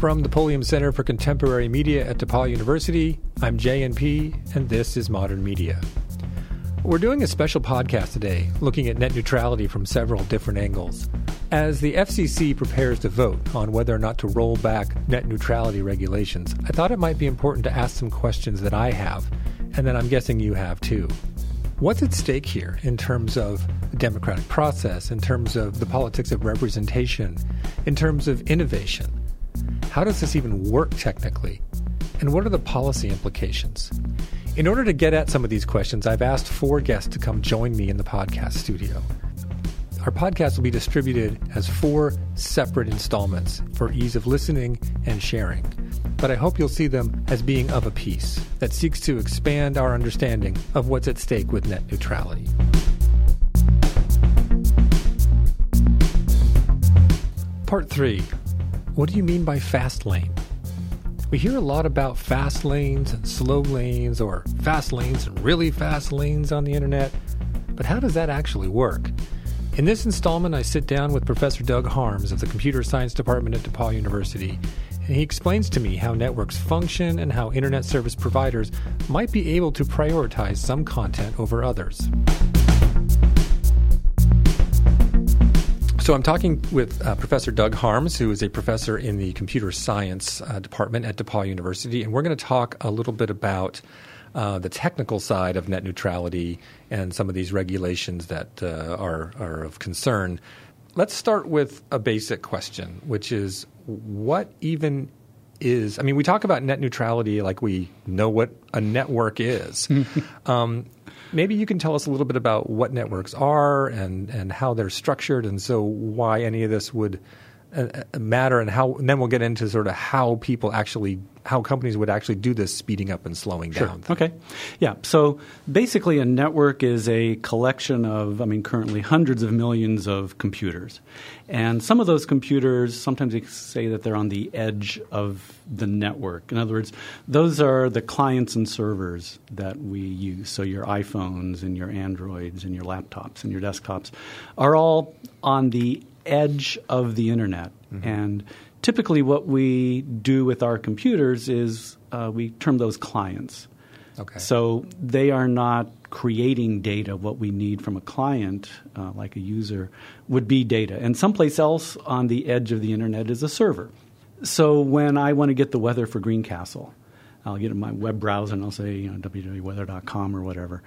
From the Pulliam Center for Contemporary Media at DePauw University, I'm JNP, and this is Modern Media. We're doing a special podcast today looking at net neutrality from several different angles. As the FCC prepares to vote on whether or not to roll back net neutrality regulations, I thought it might be important to ask some questions that I have, and that I'm guessing you have too. What's at stake here in terms of the democratic process, in terms of the politics of representation, in terms of innovation? How does this even work technically? And what are the policy implications? In order to get at some of these questions, I've asked four guests to come join me in the podcast studio. Our podcast will be distributed as four separate installments for ease of listening and sharing but I hope you'll see them as being of a piece that seeks to expand our understanding of what's at stake with net neutrality. Part 3 What do you mean by fast lane? We hear a lot about fast lanes and slow lanes, or fast lanes and really fast lanes on the internet, but how does that actually work? In this installment, I sit down with Professor Doug Harms of the Computer Science Department at DePauw University and he explains to me how networks function and how internet service providers might be able to prioritize some content over others. So I'm talking with uh, Professor Doug Harms, who is a professor in the computer science uh, department at DePauw University, and we're going to talk a little bit about uh, the technical side of net neutrality and some of these regulations that uh, are, are of concern. Let's start with a basic question, which is what even is I mean, we talk about net neutrality like we know what a network is. um, maybe you can tell us a little bit about what networks are and, and how they're structured, and so why any of this would matter, and how. And then we'll get into sort of how people actually how companies would actually do this speeding up and slowing sure. down. Okay. Yeah. So basically, a network is a collection of, I mean, currently hundreds of millions of computers. And some of those computers, sometimes you say that they're on the edge of the network. In other words, those are the clients and servers that we use. So your iPhones and your Androids and your laptops and your desktops are all on the edge of the internet. Mm-hmm. And typically what we do with our computers is uh, we term those clients. Okay. So they are not creating data. What we need from a client, uh, like a user, would be data. And someplace else on the edge of the internet is a server. So when I want to get the weather for Greencastle, I'll get in my web browser and I'll say you know, www.weather.com or whatever.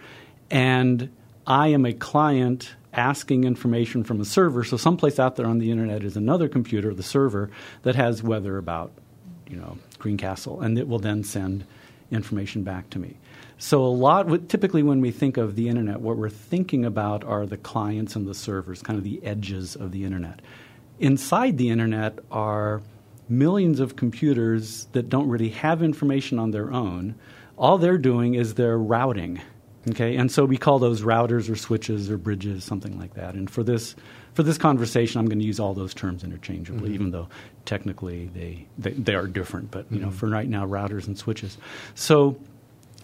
And I am a client asking information from a server. So someplace out there on the internet is another computer, the server, that has weather about, you know, Greencastle, and it will then send information back to me. So a lot, typically when we think of the internet, what we're thinking about are the clients and the servers, kind of the edges of the internet. Inside the internet are millions of computers that don't really have information on their own. All they're doing is they're routing Okay, and so we call those routers or switches or bridges, something like that. And for this for this conversation, I'm going to use all those terms interchangeably, mm-hmm. even though technically they, they, they are different. But you mm-hmm. know, for right now, routers and switches. So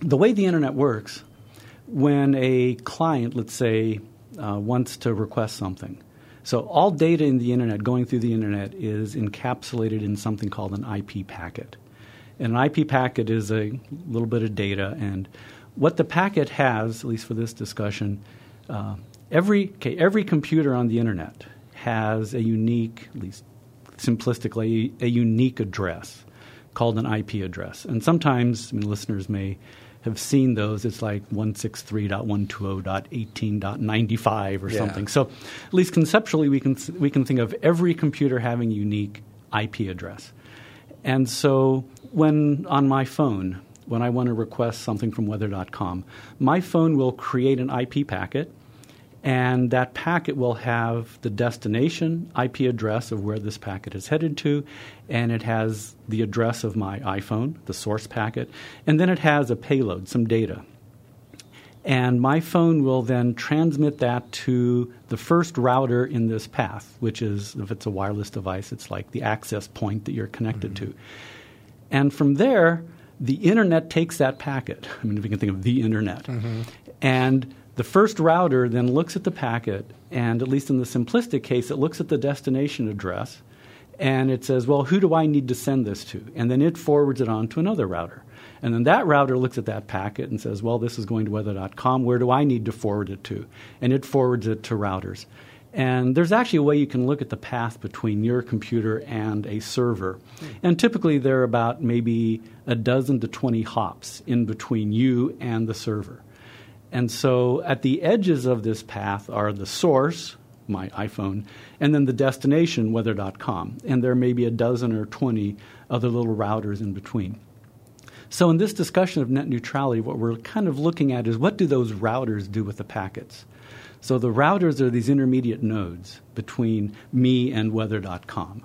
the way the internet works, when a client, let's say, uh, wants to request something, so all data in the internet going through the internet is encapsulated in something called an IP packet. And an IP packet is a little bit of data and what the packet has, at least for this discussion, uh, every okay, every computer on the internet has a unique, at least simplistically, a unique address called an IP address. And sometimes, I mean, listeners may have seen those. It's like 163.120.18.95 or yeah. something. So, at least conceptually, we can we can think of every computer having a unique IP address. And so, when on my phone when I want to request something from weather.com, my phone will create an IP packet, and that packet will have the destination IP address of where this packet is headed to, and it has the address of my iPhone, the source packet, and then it has a payload, some data. And my phone will then transmit that to the first router in this path, which is, if it's a wireless device, it's like the access point that you're connected mm-hmm. to. And from there, the internet takes that packet. I mean, if you can think of the internet. Mm-hmm. And the first router then looks at the packet, and at least in the simplistic case, it looks at the destination address and it says, well, who do I need to send this to? And then it forwards it on to another router. And then that router looks at that packet and says, well, this is going to weather.com. Where do I need to forward it to? And it forwards it to routers. And there's actually a way you can look at the path between your computer and a server. And typically there are about maybe a dozen to 20 hops in between you and the server. And so at the edges of this path are the source, my iPhone, and then the destination, weather.com. And there may be a dozen or 20 other little routers in between. So in this discussion of net neutrality, what we're kind of looking at is what do those routers do with the packets? So the routers are these intermediate nodes between me and weather.com.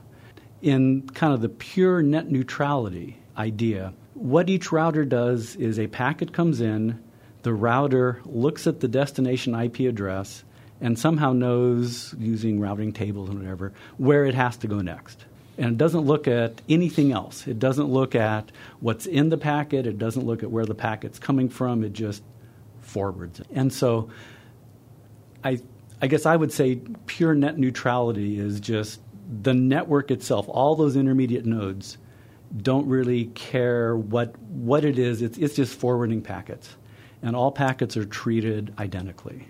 In kind of the pure net neutrality idea, what each router does is a packet comes in, the router looks at the destination IP address and somehow knows, using routing tables and whatever, where it has to go next. And it doesn't look at anything else. It doesn't look at what's in the packet. It doesn't look at where the packet's coming from. It just forwards. And so I, I guess I would say pure net neutrality is just the network itself, all those intermediate nodes don't really care what, what it is. It's, it's just forwarding packets. And all packets are treated identically.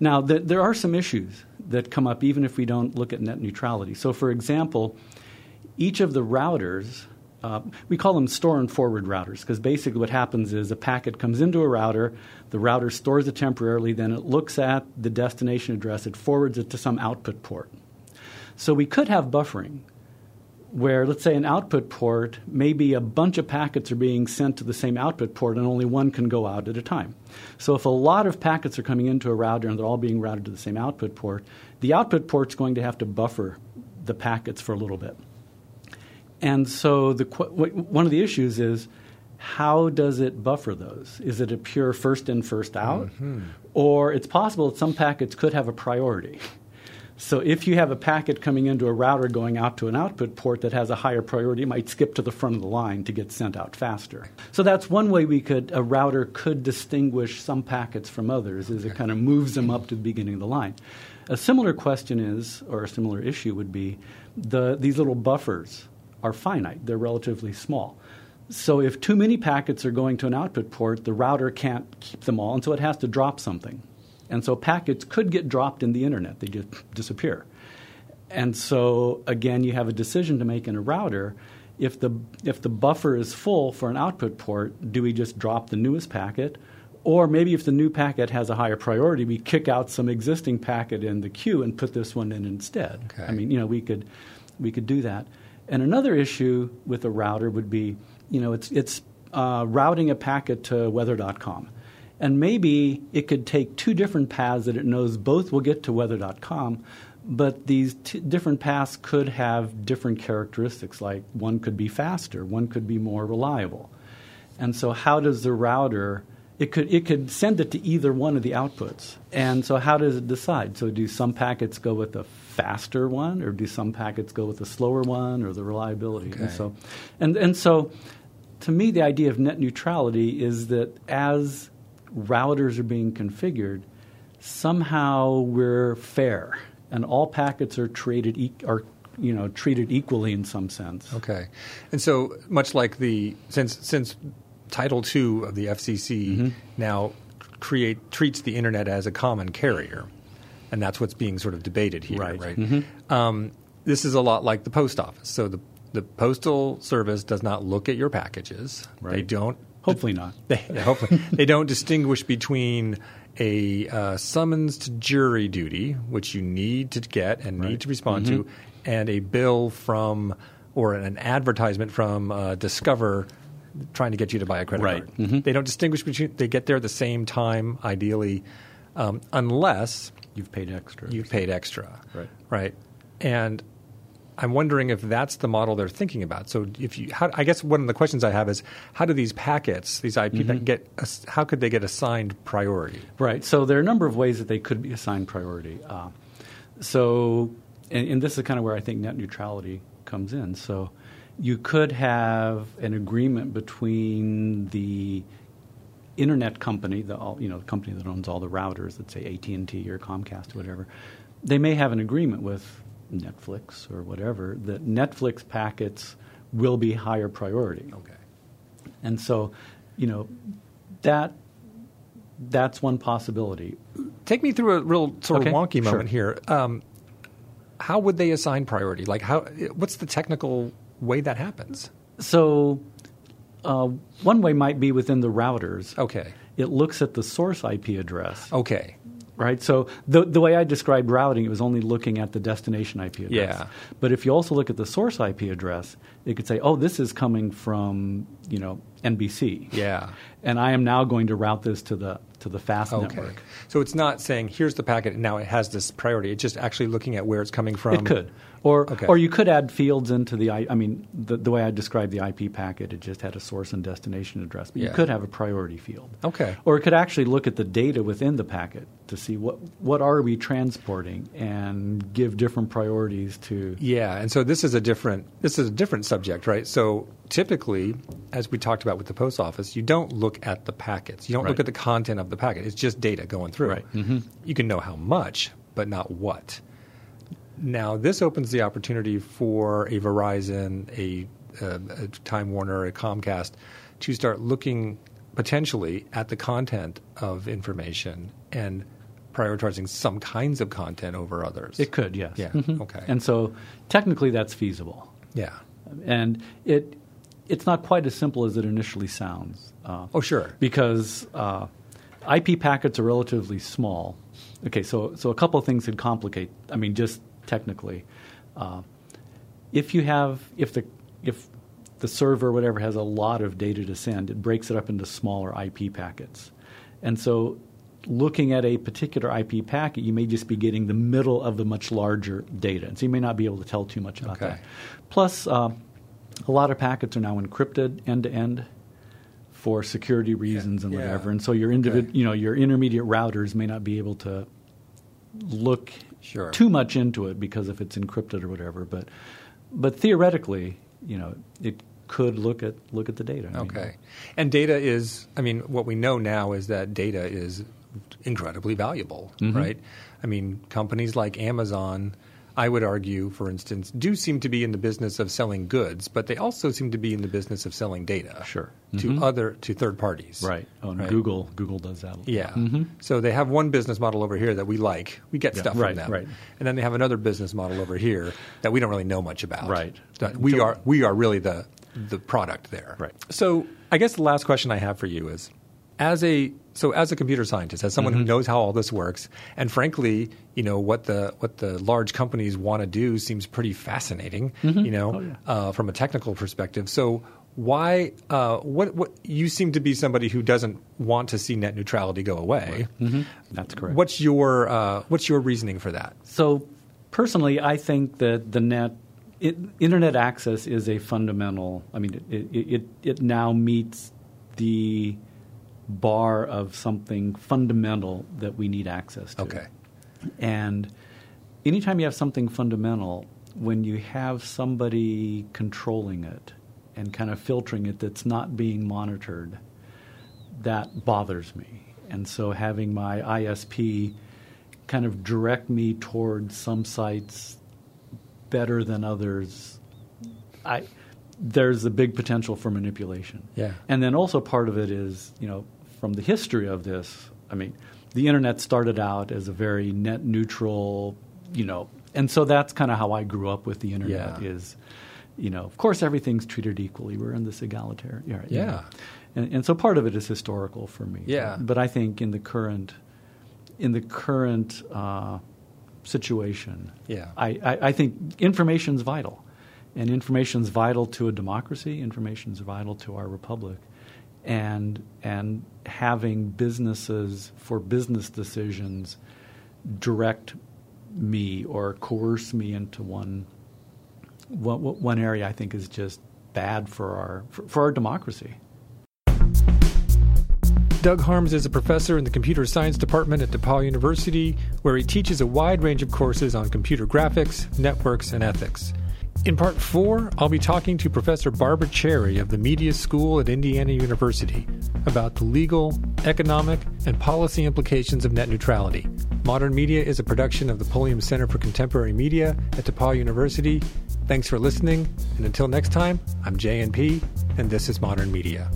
Now, the, there are some issues that come up even if we don't look at net neutrality. So, for example, each of the routers uh, we call them store and forward routers because basically what happens is a packet comes into a router, the router stores it temporarily, then it looks at the destination address, it forwards it to some output port. So we could have buffering where, let's say, an output port, maybe a bunch of packets are being sent to the same output port and only one can go out at a time. So if a lot of packets are coming into a router and they're all being routed to the same output port, the output port's going to have to buffer the packets for a little bit. And so the, one of the issues is how does it buffer those? Is it a pure first in, first out? Mm-hmm. Or it's possible that some packets could have a priority. So if you have a packet coming into a router going out to an output port that has a higher priority, it might skip to the front of the line to get sent out faster. So that's one way we could a router could distinguish some packets from others is it kind of moves them up to the beginning of the line. A similar question is, or a similar issue would be, the, these little buffers are finite, they're relatively small. So if too many packets are going to an output port, the router can't keep them all, and so it has to drop something. And so packets could get dropped in the internet, they just disappear. And so again, you have a decision to make in a router. If the, if the buffer is full for an output port, do we just drop the newest packet? Or maybe if the new packet has a higher priority, we kick out some existing packet in the queue and put this one in instead. Okay. I mean, you know, we could, we could do that. And another issue with a router would be, you know, it's, it's uh, routing a packet to weather.com. And maybe it could take two different paths that it knows both will get to weather.com, but these t- different paths could have different characteristics, like one could be faster, one could be more reliable. And so, how does the router it could it could send it to either one of the outputs. And so how does it decide? So do some packets go with the faster one or do some packets go with the slower one or the reliability? Okay. And so and and so to me the idea of net neutrality is that as routers are being configured, somehow we're fair and all packets are treated e- are you know treated equally in some sense. Okay, and so much like the since since Title II of the FCC mm-hmm. now create treats the internet as a common carrier, and that's what's being sort of debated here, right? right? Mm-hmm. Um, this is a lot like the post office. So the the postal service does not look at your packages. Right. They don't. Hopefully not. They, hopefully they don't distinguish between a uh, summons to jury duty, which you need to get and right. need to respond mm-hmm. to, and a bill from or an advertisement from uh, Discover trying to get you to buy a credit right. card. Mm-hmm. They don't distinguish between. They get there at the same time, ideally, um, unless you've paid extra. You've paid extra. Right. Right. And I'm wondering if that's the model they're thinking about. So, if you, how, I guess one of the questions I have is, how do these packets, these IP, mm-hmm. get, how could they get assigned priority? Right. So there are a number of ways that they could be assigned priority. Uh, so, and, and, this is kind of where I think net neutrality comes in. So, you could have an agreement between the internet company, the you know the company that owns all the routers, let's say AT and T or Comcast or whatever. They may have an agreement with Netflix or whatever, that Netflix packets will be higher priority. Okay. And so, you know, that that's one possibility. Take me through a real sort Okay, of wonky sure. moment here. Um, how would they assign priority? Like, how? What's the technical way that happens? So, uh, one way might be within the routers. Okay. It looks at the source IP address, Okay. right? So the the way I described routing, it was only looking at the destination IP address. Yeah. But if you also look at the source IP address, it could say, "Oh, this is coming from you know NBC." Yeah. And I am now going to route this to the to the fast Okay. network. So it's not saying here's the packet and now it has this priority. It's just actually looking at where it's coming from. It could. Or, Okay. or you could add fields into the, I I mean, the, the way I described the IP packet, it just had a source and destination address. But Yeah. you could have a priority field. Okay. Or it could actually look at the data within the packet to see what, what are we transporting and give different priorities to. Yeah, and so this is a different this is a different subject, right? So typically, as we talked about with the post office, you don't look at the packets. You don't look at the content of the packet. It's just data going through. Right. Mhm. You can know how much, but not what. Now, this opens the opportunity for a Verizon, a, a, a Time Warner, a Comcast to start looking potentially at the content of information and prioritizing some kinds of content over others. It could, yes. Yeah, Mhm. okay. And so technically that's feasible. yeah. And it, it's not quite as simple as it initially sounds. Uh, Oh, sure. because uh, IP packets are relatively small. Okay, so so a couple of things could complicate. I mean, just technically, uh, if you have if the if the server or whatever has a lot of data to send, it breaks it up into smaller IP packets, and so looking at a particular IP packet, you may just be getting the middle of the much larger data, and so you may not be able to tell too much about Okay. that. Plus, uh, a lot of packets are now encrypted end to end for security reasons and Yeah. whatever. And so your individ, Okay. you know, your intermediate routers may not be able to look Sure. too much into it because if it's encrypted or whatever. But but theoretically, you know, it could look at look at the data. I mean, Okay. And data is, I mean, what we know now is that data is incredibly valuable, Mhm. right? I mean, companies like Amazon, I would argue, for instance, do seem to be in the business of selling goods, but they also seem to be in the business of selling data Sure. to Mhm. other to third parties. Right. Oh, Right. Google Google does that. a lot. Yeah. Mhm. So they have one business model over here that we like. We get Yeah, stuff right, from them. right. And then they have another business model over here that we don't really know much about. Right. That we Until- are we are really the the product there. Right. So I guess the last question I have for you is as a so as a computer scientist, as someone Mm-hmm. who knows how all this works, and frankly, you know what the what the large companies want to do seems pretty fascinating. You know, Oh, yeah. uh, from a technical perspective. So why? Uh, what? What? You seem to be somebody who doesn't want to see net neutrality go away. Mhm. That's correct. What's your uh, What's your reasoning for that? So, personally, I think that the net, it, internet access is a fundamental. I mean, it, it, it, it now meets the bar of something fundamental that we need access to. Okay. And anytime you have something fundamental, when you have somebody controlling it and kind of filtering it that's not being monitored, that bothers me. And so having my ISP kind of direct me towards some sites better than others, I there's a big potential for manipulation. Yeah. And then also part of it is, you know, from the history of this, I mean, the internet started out as a very net neutral, you know, and so that's kind of how I grew up with the internet Yeah. is, you know, of course everything's treated equally. We're in this egalitarian. Yeah. Yeah. know. And, and so part of it is historical for me. Yeah. But I think in the current, in the current uh, situation, Yeah. I, I, I think information's vital, and information is vital to a democracy. information is vital to our republic, and and having businesses for business decisions direct me or coerce me into one one, one area I think is just bad for our for, for our democracy. Doug Harms is a professor in the computer science department at DePauw University, where he teaches a wide range of courses on computer graphics, networks, and ethics. In part four, I'll be talking to Professor Barbara Cherry of the Media School at Indiana University about the legal, economic, and policy implications of net neutrality. Modern Media is a production of the Pulliam Center for Contemporary Media at DePauw University. Thanks for listening, and until next time, I'm JNP, and this is Modern Media.